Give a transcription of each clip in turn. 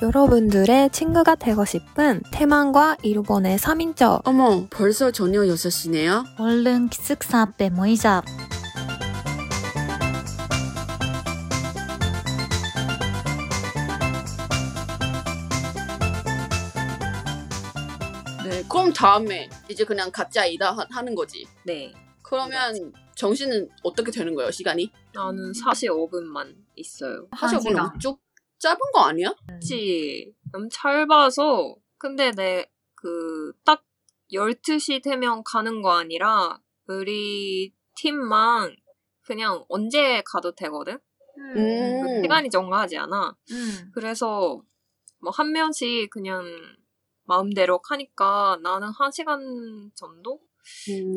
여러분들의 친구가 되고 싶은 태만과 일본의 3인조 어머, 벌써 저녁 6시네요? 얼른 기숙사 앞에 모이자. 네. 그럼 다음에 이제 그냥 각자 일하, 하는 거지. 네. 그러면 정신은 어떻게 되는 거예요, 시간이? 나는 45분만 있어요. 사실. 오늘 쭉 짧은 거 아니야? 그치. 너무 짧아서. 근데 내, 그, 딱 12시 되면 가는 거 아니라, 우리 팀만 그냥 언제 가도 되거든? 그 음. 시간이 정하지 않아. 음. 그래서, 뭐, 한 명씩 그냥 마음대로 하니까 나는 한 시간 정도?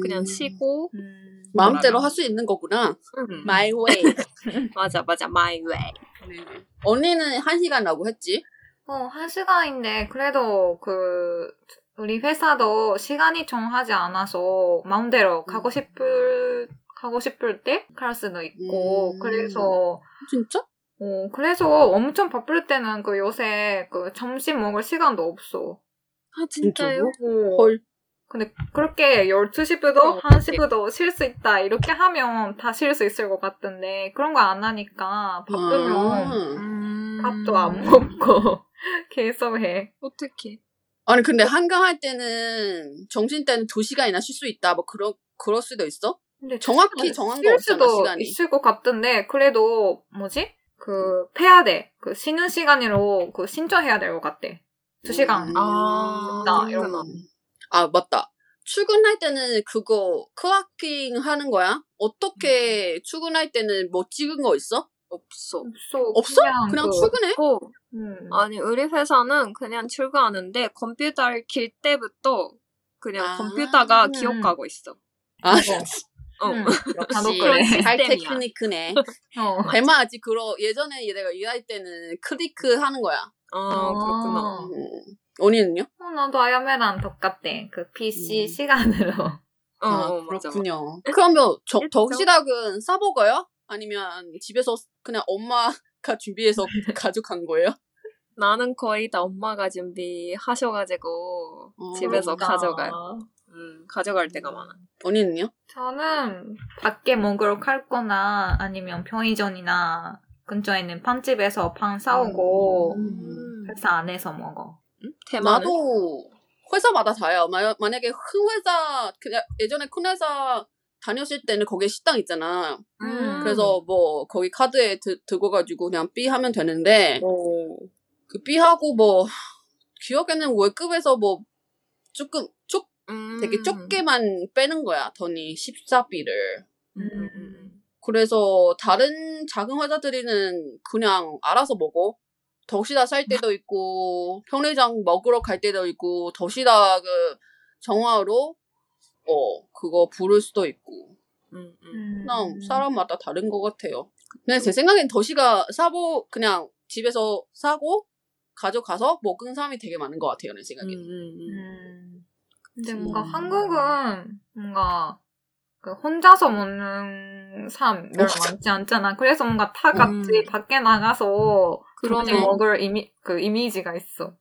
그냥 음. 쉬고, 음. 마음대로 할 수 있는 거구나. 음. My way. 맞아, 맞아, my way. 네. 언니는 한 시간이라고 했지? 어, 한 시간인데, 그래도 그, 우리 회사도 시간이 정하지 않아서 마음대로 가고 싶을, 가고 싶을 때 갈 수도 있고, 음. 그래서, 진짜? 어, 그래서 엄청 바쁠 때는 그 요새 그 점심 먹을 시간도 없어. 아, 진짜요? 어, 헐. 근데 그렇게 12시부터 1시부터 쉴 수 있다, 이렇게 하면 다 쉴 수 있을 것 같은데, 그런 거 안 하니까 바쁘면 아. 음... 밥도 안 먹고 계속 해. 어떡해. 아니, 근데 한강할 때는, 정신 때는 두 시간이나 쉴 수 있다. 뭐, 그러, 그럴 수도 있어? 근데 정확히 정한 거쉴 없잖아, 수도 시간이. 있을 것 같은데 그래도 뭐지? 그 패야 돼. 그 쉬는 시간으로 그 신청해야 될 것 같아. 두 시간. 음. 아, 나 그렇구나. 이런 거. 아, 맞다. 출근할 때는 그거, clock in 하는 거야? 어떻게 출근할 때는 뭐 찍은 거 있어? 없어. 없어. 없어? 그냥, 그, 출근해? 어, 음. 아니, 우리 회사는 그냥 출근하는데 컴퓨터를 킬 때부터 그냥 아. 컴퓨터가 음. 기억하고 있어. 아, 어. 음. 역시 그래. high technique네. 어. 대마지 그러 예전에 내가 일할 때는 클리크 하는 거야. 아, 그렇구나. 음. 언니는요? 어, 나도 아야메랑 똑같대. 그 PC 음. 시간으로. 어, 아, 어, 맞아. 그렇군요. 그러면 저? 덕시락은 싸먹어요? 아니면 집에서 그냥 엄마가 준비해서 가져간 거예요? 나는 거의 다 엄마가 준비하셔가지고 어, 집에서 그러니까. 가져가요. 음, 가져갈 때가 많아. 언니는요? 저는 밖에 먹으러 갈 거나 아니면 편의점이나 근처에 있는 빵집에서 빵 사오고 음. 회사 안에서 먹어. 음? 대만은? 나도 회사마다 다요. 마- 만약에 큰 회사, 그냥 예전에 큰 회사 다녔을 때는 거기에 식당 있잖아. 음. 그래서 뭐 거기 카드에 드, 들고 가지고 그냥 삐 하면 되는데 오. 그 삐하고 뭐 기억에는 월급에서 뭐 조금 쪽 음. 되게 좁게만 빼는 거야 돈이 14비를 음, 음, 음. 그래서 다른 작은 회사들이는 그냥 알아서 먹어 덕시다 살 때도 있고 편의점 먹으러 갈 때도 있고 덕시다 그 정화로 어 그거 부를 수도 있고 음, 음. 그냥 사람마다 다른 것 같아요. 근데 제 생각엔 더시가 사보 그냥 집에서 사고 가져가서 먹은 사람이 되게 많은 것 같아요. 내 음, 생각엔. 음, 음. 음. 근데. 뭔가 한국은 뭔가 그 혼자서 먹는 사람 별로 많지 않잖아. 그래서 뭔가 다 같이 음. 밖에 나가서. 같이 먹을 이미 그 이미지가 있어.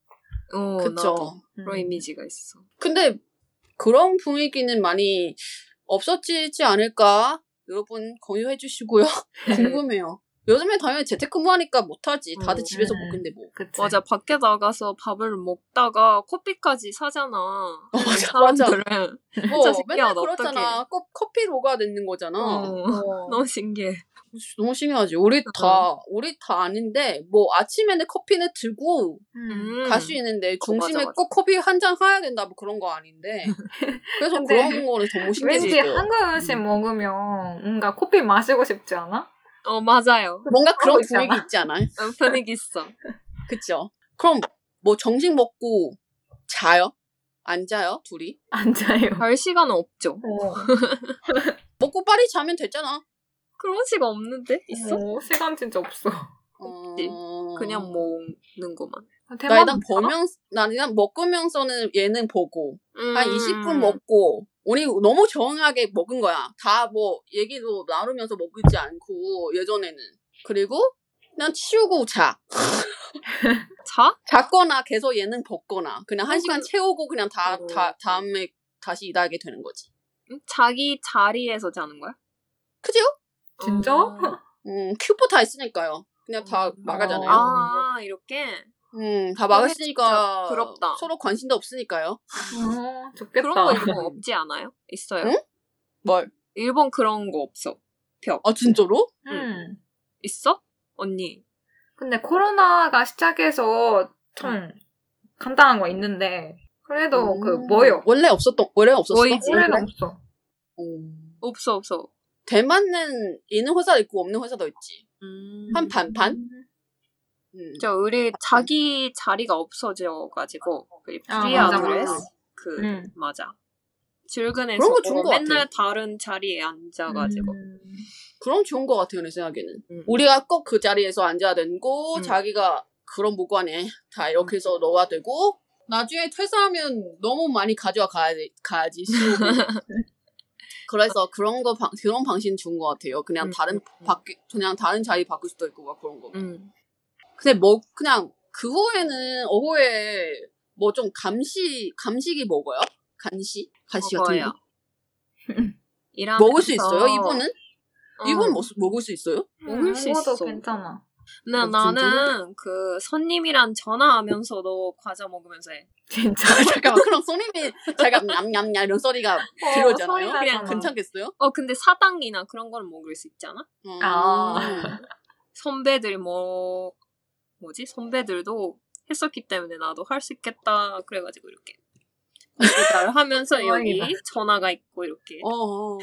어, 그쵸. 음. 그런 이미지가 있어. 근데 그런 분위기는 많이 없어지지 않을까? 여러분 공유해 주시고요. 궁금해요. 요즘에 당연히 재택근무하니까 못하지. 다들 음. 집에서 음. 먹는데 뭐. 그치? 맞아, 밖에 나가서 밥을 먹다가 커피까지 사잖아. 맞아, 맞아. 사람들은. 뭐 진짜 맨날 신기하다, 그렇잖아. 꼭 커피 로가 되는 거잖아. 어, 어. 너무 신기해. 너무 신기하지. 우리 다 우리 다 아닌데 뭐 아침에는 커피는 들고 음. 갈수 있는데 어, 중심에 맞아, 맞아. 꼭 커피 한 잔 사야 된다 뭐 그런 거 아닌데 그래서 그런 거는 너무 왠지 신기해요. 한국 음식 먹으면 뭔가 커피 마시고 싶지 않아? 어, 맞아요. 뭔가 그런. 분위기 있지 않아요? 어, 분위기 있어. 그쵸? 그럼 뭐 정식 먹고 자요? 안 자요? 둘이? 앉아요. 갈 시간은 없죠. 어. 먹고 빨리 자면 되잖아. 그런 시간 없는데? 있어? 어, 시간 진짜 없어. 어... 그냥 먹는 거만. 나 일단 보면 나 일단 먹으면서는 예능 보고 음. 한 20분 먹고 우리 너무 정하게 먹은 거야. 다 뭐 얘기도 나누면서 먹지 않고 예전에는 그리고 그냥 치우고 자. 자? 잤거나 계속 예능 벗거나 그냥 한 어, 시간 그- 채우고 그냥 다, 어. 다 다음에 다시 일하게 되는 거지. 응? 자기 자리에서 자는 거야? 그죠? 진짜? 어. 음, 큐브 다 있으니까요. 그냥 다 막아잖아요. 아, 이렇게? 음, 다 막았으니까 부럽다. 서로 관심도 없으니까요. 어, 좋겠다. 그런 거 일본 없지 않아요? 있어요. 응? 뭘? 일본 그런 거 없어. 벽. 아 진짜로? 음. 있어? 언니. 근데 코로나가 시작해서 좀 간단한 거 있는데 그래도 그 음, 뭐요? 원래 없었던 원래 없었어. 뭐이지? 원래는 없어. 음. 없어, 없어. 대만은 있는 회사도 있고 없는 회사도 있지. 음. 한 반 반? 음. 저 우리 자기 자리가 없어져가지고 그 아, free address. 그 음. 맞아 출근해서 맨날. 다른 자리에 앉아가지고 음. 그럼 좋은 것 같아요 내 생각에는. 음. 우리가 꼭 그 자리에서 앉아야 되고 음. 자기가 그런 무관에 다 이렇게 해서 넣어야 되고 나중에 퇴사하면 너무 많이 가져와 가야 돼, 가야지. 그래서 그런 거 방, 그런 방식 좋은 것 같아요. 그냥 음, 다른 음, 음. 바뀌 그냥 다른 자리 바꿀 수도 있고 막 그런 거. 음. 근데 뭐 그냥 그 후에는 오후에 뭐 좀 감시 감식이 먹어요? 간식 간식 같은 먹어요. 거 먹을 수 있어요? 이분은 어. 이분 뭐, 먹을 수 있어요? 먹을 수 먹어도 있어. 괜찮아. 근데 어, 나는 그 손님이랑 전화하면서도 과자 먹으면서 해. 진짜. 잠깐만 그럼 손님이 제가 냠냠냠 이런 소리가 들어오잖아요. 소리 그냥. 괜찮겠어요? 어 근데 사당이나 그런 거는 먹을 수 있잖아. 음. 아. 선배들 뭐 뭐지 선배들도 했었기 때문에 나도 할 수 있겠다 그래가지고 이렇게 잘 하면서 여기. 전화가 있고 이렇게 어, 어.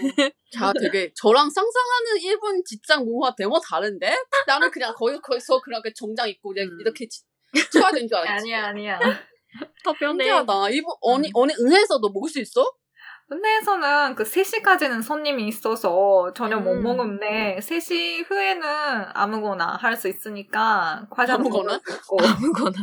자, 되게 저랑 상상하는 일본 직장 문화 대모 다른데? 나는 그냥 거기 거기서 그냥 그 정장 입고 그냥 음. 이렇게 치- 쳐야 되는 줄 알았지. 아니야 아니야. 더 변해. 신기하다. 일본 언니 언니 은혜에서도 먹을 수 있어? 근데에서는 그 3시까지는 손님이 있어서 전혀 못 음. 먹는데 3시 후에는 아무거나 할 수 있으니까 과자도 아무거나? 있고 아무거나.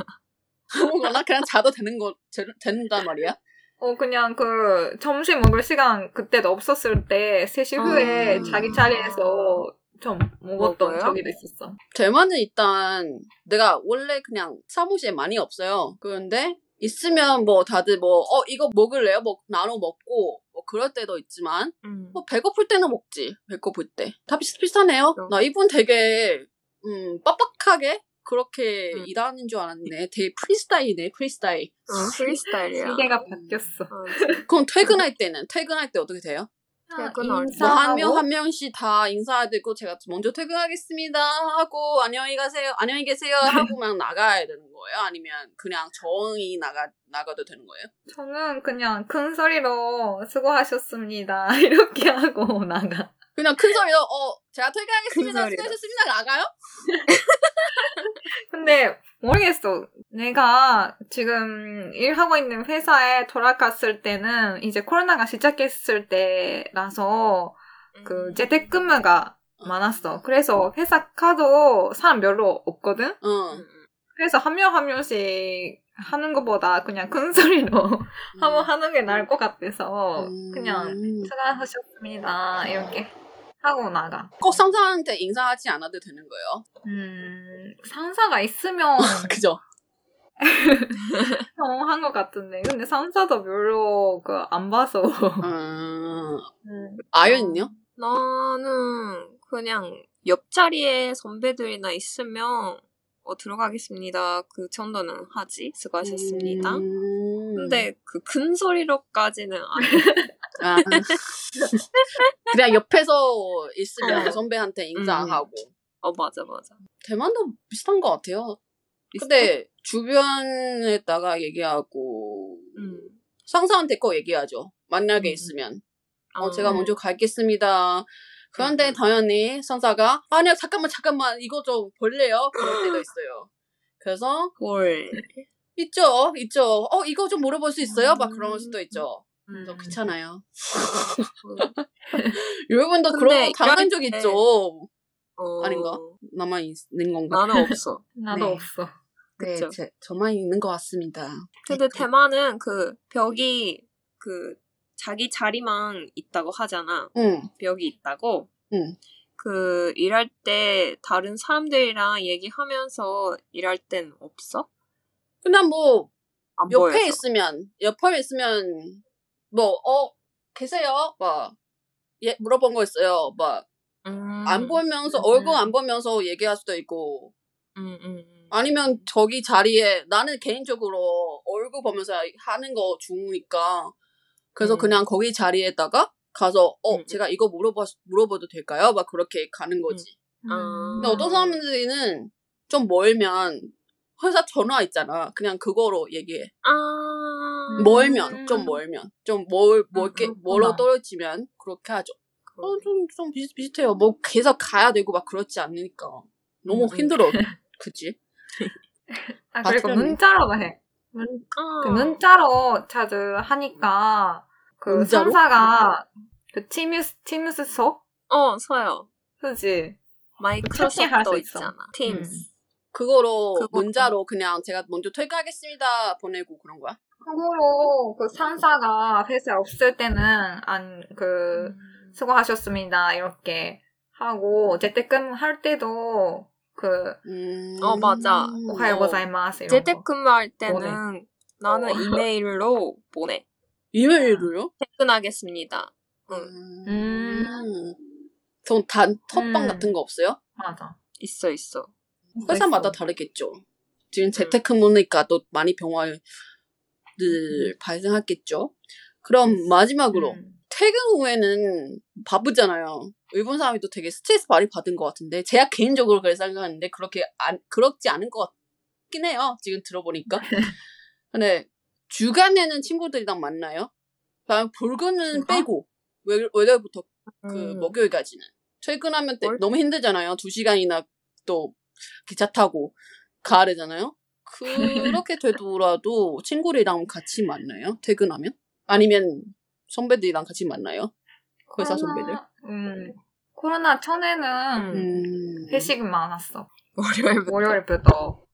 아무거나 그냥 자도 되는 거 되- 된단 말이야? 어 그냥 그 점심 먹을 시간 그때도 없었을 때 3시 후에 음. 자기 자리에서 좀 먹었던? 적이 있었어. 대만은 일단 내가 원래 그냥 사무실에 많이 없어요. 그런데 있으면 뭐 다들 뭐 어 이거 먹을래요? 뭐 나눠 먹고 뭐 그럴 때도 있지만 음. 뭐 배고플 때는 먹지. 배고플 때. 다 비슷비슷하네요. 그럼. 나 이분 되게 음 빡빡하게 그렇게 음. 일하는 줄 알았네. 되게 프리스타일이네. 프리스타일. 어, 프리스타일이야. 시계가 바뀌었어. 어, 그럼 퇴근할 때는 퇴근할 때 어떻게 돼요? 퇴근할 때. 뭐한명 한 명씩 다 인사해야 되고 제가 먼저 퇴근하겠습니다 하고 안녕히 가세요 안녕히 계세요 하고 막 나가야 되는 거예요 아니면 그냥 정이 나가 나가도 되는 거예요? 저는 그냥 큰 소리로 수고하셨습니다 이렇게 하고 나가. 그냥 큰 소리로 어 제가 퇴근하겠습니다. 수고하셨습니다 나가요? 근데 모르겠어. 내가 지금 일하고 있는 회사에 돌아갔을 때는 이제 코로나가 시작했을 때라서 음. 그 재택근무가 많았어. 그래서 회사 가도 사람 별로 없거든. 음, 어 음. 그래서 한 명 한 명씩 하는 것보다 그냥 큰 소리로 한번 하는 게 나을 것 같아서 음. 그냥 수고하셨습니다 이렇게 하고 나가. 꼭 상사한테 인사하지 않아도 되는 거예요 음 상사가 있으면 그죠? 한것 같은데 근데 상사도 별로 그 안 봐서 음, 음. 아연은요? 나는 그냥 옆자리에 선배들이나 있으면 어, 들어가겠습니다. 그 정도는 하지. 수고하셨습니다. 음. 근데 그 큰 소리로까지는 안 해. 아. 그냥 옆에서 있으면 어. 선배한테 인사 안 음. 하고 어 맞아 맞아. 대만도 비슷한 것 같아요. 근데 주변에다가 얘기하고 음. 상사한테 꼭 얘기하죠. 만약에 음. 있으면 아, 어 제가 먼저 가겠습니다. 그런데 당연히 상사가 아니야 잠깐만 잠깐만 이거 좀 볼래요? 그럴 때도 있어요. 그래서 뭘. 있죠 있죠. 어 이거 좀 물어볼 수 있어요? 막 그런 수도 있죠. 음. 너 귀찮아요. 여러분도 그런 거 당한 적 때- 있죠. 어, 아닌가? 나만 있는 건가? 나는 없어. 나도 네. 없어. 네, 그쵸. 제, 저만 있는 것 같습니다. 근데 대만은 그 벽이 그 자기 자리만 있다고 하잖아. 응, 벽이 있다고. 응. 그 일할 때 다른 사람들이랑 얘기하면서 일할 땐 없어? 그냥 뭐안 옆에 보여서. 있으면 옆에 있으면 뭐 어 계세요? 막 예, 물어본 거 있어요. 막안 음. 보면서 음. 얼굴 안 보면서 얘기할 수도 있고 음, 음, 음. 아니면 저기 자리에 나는 개인적으로 얼굴 보면서 하는 거 좋으니까 그래서 음. 그냥 거기 자리에다가 가서 어 음. 제가 이거 물어봐 물어봐도 될까요? 막 그렇게 가는 거지. 아. 근데 어떤 사람들은 좀 멀면 회사 전화 있잖아. 그냥 그거로 얘기해. 아. 멀면 좀 멀면 좀멀 멀게 그렇구나. 멀어 떨어지면 그렇게 하죠. 어, 좀, 좀 비슷, 비슷해요. 뭐, 계속 가야 되고 막 그렇지 않으니까. 너무 음, 음. 힘들어. 그치? 아, 그리고 맞죠? 문자로 해. 문, 아. 그 문자로 자주 하니까 그 문자로? 상사가 그 팀스 팀스 소 어, 서요. 그지 그 마이크로소프트 있어. 있잖아. 팀스. 그거로 그거- 문자로 그냥 제가 먼저 퇴근하겠습니다 보내고 그런 거야? 참고로 그 상사가 회사 없을 때는 안그 음. 수고하셨습니다 이렇게 하고 재택근무할 때도 그 음. 어, 맞아. 오하요 고자이마스 이런 거. 재택근무할 때는 보내. 나는 어. 이메일로 보내. 이메일로요? 퇴근하겠습니다. 응. 음. 전 단, 톡방 음. 같은 거 없어요? 맞아 있어, 있어. 회사마다 다르겠죠. 지금 재택근무니까 또 많이 병화들 발생하겠죠. 그럼 마지막으로 음. 퇴근 후에는 바쁘잖아요. 일본 사람이 또 되게 스트레스 많이 받은 것 같은데 제가 개인적으로 그렇게 생각하는데 그렇게 안 그렇지 않은 것 같긴 해요. 지금 들어보니까. 근데 주간에는 친구들이랑 만나요. 볼근은 주간? 빼고 월- 월요일부터 그 음. 목요일까지는 퇴근하면 때 월- 너무 힘들잖아요. 두 시간이나 또 기차 타고 가야 되잖아요. 그렇게 되더라도 친구들이랑 같이 만나요. 퇴근하면 아니면 선배들이랑 같이 만나요. 회사 선배들. 음 코로나 전에는 음. 회식이 많았어 월요일부터. 월요일부터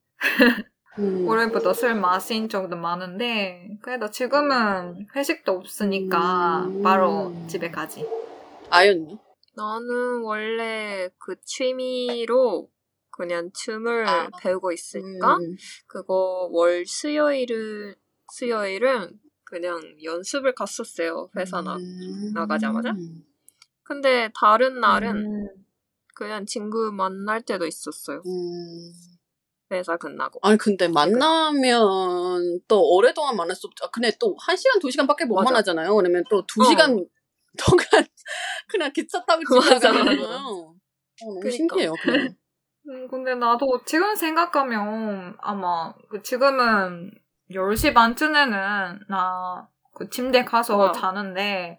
음. 월요일부터 술 마신 적도 많은데 그래도 지금은 회식도 없으니까 음. 바로 집에 가지. 아연요? 나는 원래 그 취미로 그냥 춤을 아. 배우고 있으니까 음. 그거 월 수요일을 수요일은 그냥 연습을 갔었어요 회사 나. 음. 나가자마자? 근데 다른 날은 음. 그냥 친구 만날 때도 있었어요 음. 회사 끝나고. 아니 근데 만나면 또 오랫동안 만날 수 없죠. 아, 근데 또 한 시간 두 시간밖에 못 맞아. 만나잖아요. 그러면 또두 어. 시간 동안 그냥 기차 타고 집에 가잖아요. 어, 너무 그니까. 신기해요. 그냥. 음, 근데 나도 지금 생각하면 아마 그 지금은 10시 반쯤에는 나 그 침대 가서 와. 자는데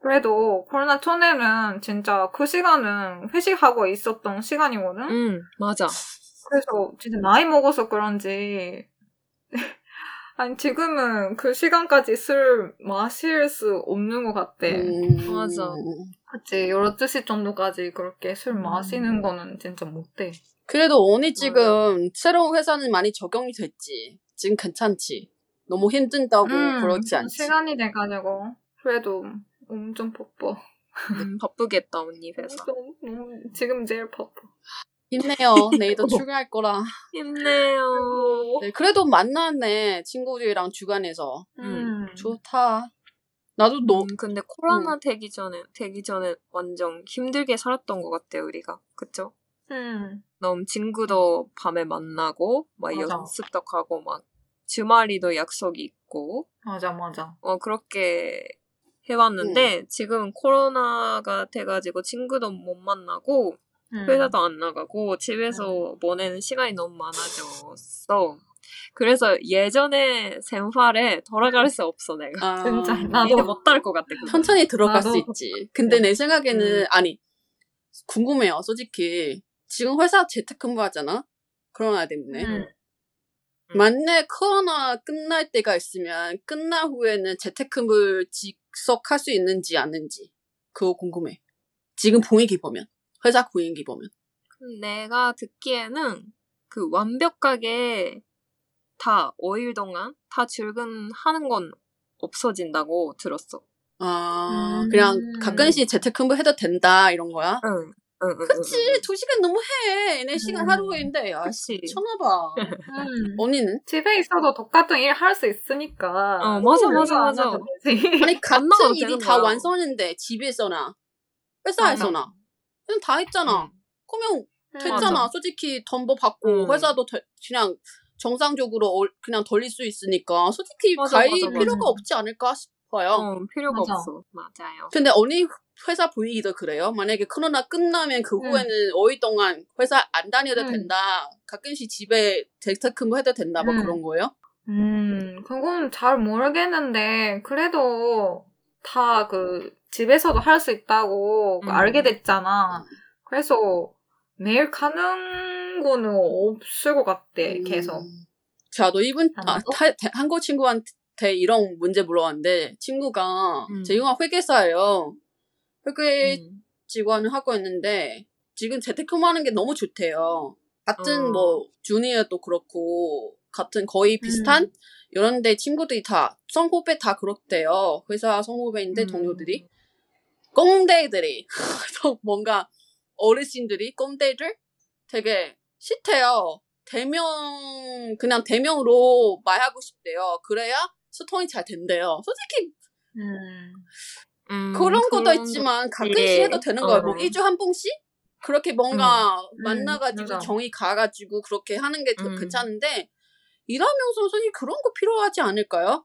그래도 코로나 전에는 진짜 그 시간은 회식하고 있었던 시간이거든? 응 맞아. 그래서 진짜 나이 먹어서 그런지 아니 지금은 그 시간까지 술 마실 수 없는 것 같아. 음. 맞아. 그치 12시 정도까지 그렇게 술 마시는 거는 진짜 못해. 그래도 언니 지금 새로운 회사는 많이 적용이 됐지. 지금 괜찮지. 너무 힘든다고 음, 그렇지 않지. 시간이 돼가지고 그래도 엄청 바빠. 음, 바쁘겠다 언니 회사. 너무, 너무 지금 제일 바빠. 힘내요. 내일도 출근할 거라. 힘내요. 네, 그래도 만났네. 친구들이랑 주간에서. 음. 좋다. 나도 너, 음, 근데 코로나 되기 전에 되기 전에 완전 힘들게 살았던 것 같아요 우리가 그쵸? 음. 너무 친구도 밤에 만나고 막 맞아. 연습도 가고 막 주말이도 약속이 있고 맞아 맞아. 어 그렇게 해왔는데 지금 코로나가 돼가지고 친구도 못 만나고 음. 회사도 안 나가고 집에서 보내는 시간이 너무 많아졌어. 그래서 예전에 생활에 돌아갈 수 없어 내가. 아, 진짜 이제 나도 못 따를 것 같아. 그거. 천천히 들어갈 나도. 수 있지. 근데 내 생각에는, 음. 아니, 궁금해요. 솔직히. 지금 회사 재택근무 하잖아? 코로나 때문에. 음. 만약 코로나 끝날 때가 있으면, 끝날 후에는 재택근무를 지속할 수 있는지 아닌지. 그거 궁금해. 지금 분위기 보면. 회사 분위기 보면. 내가 듣기에는 그 완벽하게 다 5일 동안 다 출근하는 건 없어진다고 들었어. 아, 음. 그냥 가끔씩 재택근무 해도 된다, 이런 거야? 응. 응, 응, 그치 응, 응. 두 시간 너무 해. 내 시간 음. 하루인데 아 그치. 미쳤나봐. 음. 언니는? 집에 있어도 똑같은 일 할 수 있으니까. 어, 맞아, 그거 맞아, 안 맞아. 아니 같은 일이 다 거야. 완성했는데 집에서나 회사에서나 그냥 다 했잖아. 응. 그러면 됐잖아. 음. 맞아. 솔직히 덤보 받고 음. 회사도 되- 그냥 정상적으로 어- 그냥 돌릴 수 있으니까 솔직히 맞아, 갈 맞아, 맞아. 필요가 없지 않을까 싶어요. 어, 필요가 맞아. 없어. 맞아요. 근데 언니 회사 분위기도 그래요? 만약에 코로나 끝나면 그 음. 후에는 5일 동안 회사 안 다녀도 음. 된다. 가끔씩 집에 재택근무 해도 된다. 뭐 음. 그런 거예요? 음, 그건 잘 모르겠는데, 그래도 다 그, 집에서도 할 수 있다고 음. 알게 됐잖아. 그래서 매일 가 는 거는 없을 것 같대, 음. 계속. 저도 이분 아? 타- 대- 한국 친구한테 이런 문제 물어봤는데 친구가 음. 제 영화 회계사예요. 회계 음. 직원을 하고 있는데 지금 재택근무하는 게 너무 좋대요. 같은 어. 뭐 주니어도 그렇고 같은 거의 비슷한 음. 이런 데 친구들이 다 성후배 다 그렇대요. 회사 성후배인데 음. 동료들이 꼰대들이 뭔가 어르신들이 꼰대들 되게 싫대요. 대명 그냥 대명으로 말하고 싶대요. 그래야 소통이 잘 된대요. 솔직히 음. 음, 그런 것도 그런 있지만 가끔씩 예. 해도 되는 거예요. 뭐 어. 1주 한 번씩? 그렇게 뭔가 음, 만나가지고 맞아. 정이 가가지고 그렇게 하는 게더 음. 괜찮은데 일하면서 솔직히 그런 거 필요하지 않을까요?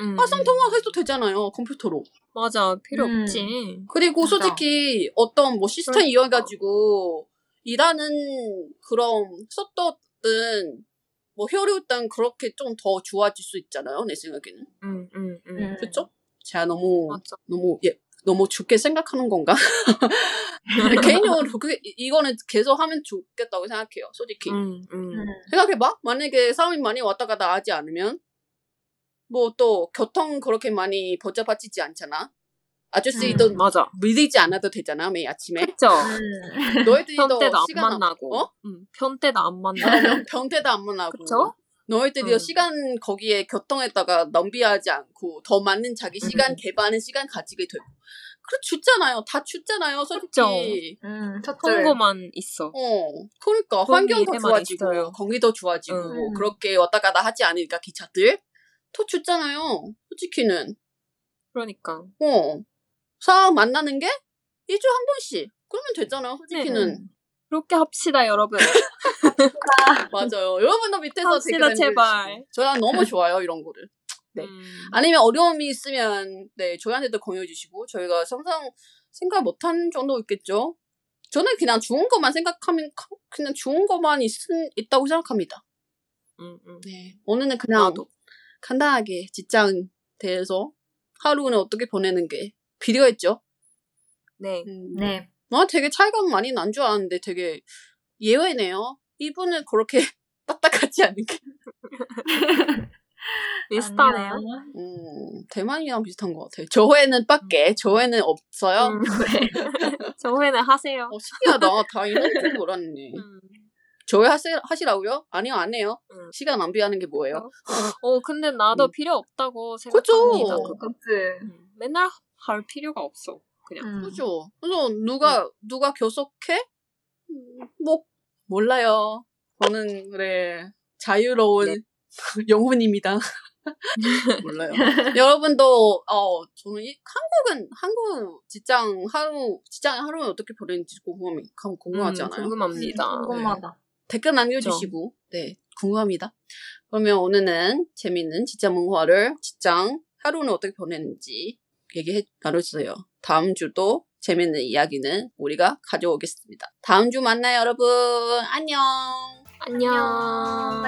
음. 화상 통화해도 되잖아요. 컴퓨터로. 맞아, 필요 음. 없지. 그리고 맞아. 솔직히 어떤 뭐 시스템 그러니까. 이용해가지고 일하는 그런 속도든 뭐 효率든 그렇게 좀 더 좋아질 수 있잖아요. 내 생각에는. 음, 음, 음. 음. 그쵸? 제가 너무 맞아. 너무 예 너무 좋게 생각하는 건가? 개인적으로 그게 이- 이거는 계속 하면 좋겠다고 생각해요. 솔직히 음, 음. 음. 생각해봐. 만약에 사람이 많이 왔다 갔다 하지 않으면 뭐 또 교통 그렇게 많이 복잡하지 않잖아. 아저씨도 음, 맞아. 밀리지 않아도 되잖아 매일 아침에. 그쵸? 음. 너희들도 편때도 안 시간 만나고. 어? 음, 편때도 안 만나고. 어, 병태도 안 만나고. 그쵸? 너희들이 음. 시간 거기에 교통에다가 낭비하지 않고 더 많은 자기 시간 음. 개발하는 시간 가지게 되고. 그래 춥잖아요. 다 춥잖아요. 솔직히. 음, 첫째. 통고만 있어. 어, 그러니까 환경도 좋아지고. 공기도 좋아지고 음. 그렇게 왔다 갔다 하지 않으니까 기차들 더 춥잖아요. 솔직히는 그러니까. 어 사람 만나는 게 2주 한 번씩 그러면 되잖아요. 솔직히는 네. 그렇게 합시다, 여러분. 맞아요. 여러분도 밑에서 합시다, 제발. 저는 너무 좋아요 이런 거를. 네. 음. 아니면 어려움이 있으면 네 저희한테도 공유해 주시고 저희가 상상 생각 못한 정도 있겠죠. 저는 그냥 좋은 것만 생각하면 그냥 좋은 것만 있, 있다고 생각합니다. 음, 음. 네 오늘은 그냥 나도. 간단하게 직장 대해서 하루는 어떻게 보내는 게 필요했죠. 네. 음. 네. 아 되게 차이가 많이 난 줄 알았는데 되게 예외네요. 이분은 그렇게 딱딱하지 않은 게. 비슷하네요. 음, 대만이랑 비슷한 것 같아요. 저회는 밖에, 저회는 없어요. 음. 저 회는 하세요. 어, 신기하다. 다 이런 줄 몰랐네. 음. 저회 하시, 하시라고요? 아니요, 안 해요. 음. 시간 낭비하는 게 뭐예요? 어, 근데 나도 음. 필요 없다고 그죠? 생각합니다. 그거. 그치. 음. 맨날 할 필요가 없어. 그냥. 음. 그죠? 그래서 누가, 누가 교섭해? 음, 뭐, 몰라요. 저는, 그래, 자유로운 네. 영혼입니다. 몰라요. 여러분도, 어, 저는 이, 한국은, 한국 직장 하루, 직장 하루는 어떻게 보내는지 궁금해, 궁금하지 음, 않아요? 궁금합니다. 궁금하다. 댓글 남겨주시고, 네, 궁금합니다. 그러면 오늘은 재밌는 직장 문화를, 직장 하루는 어떻게 보내는지 얘기해 나눠주세요. 다음 주도 재밌는 이야기는 우리가 가져오겠습니다. 다음 주 만나요, 여러분. 안녕. 안녕.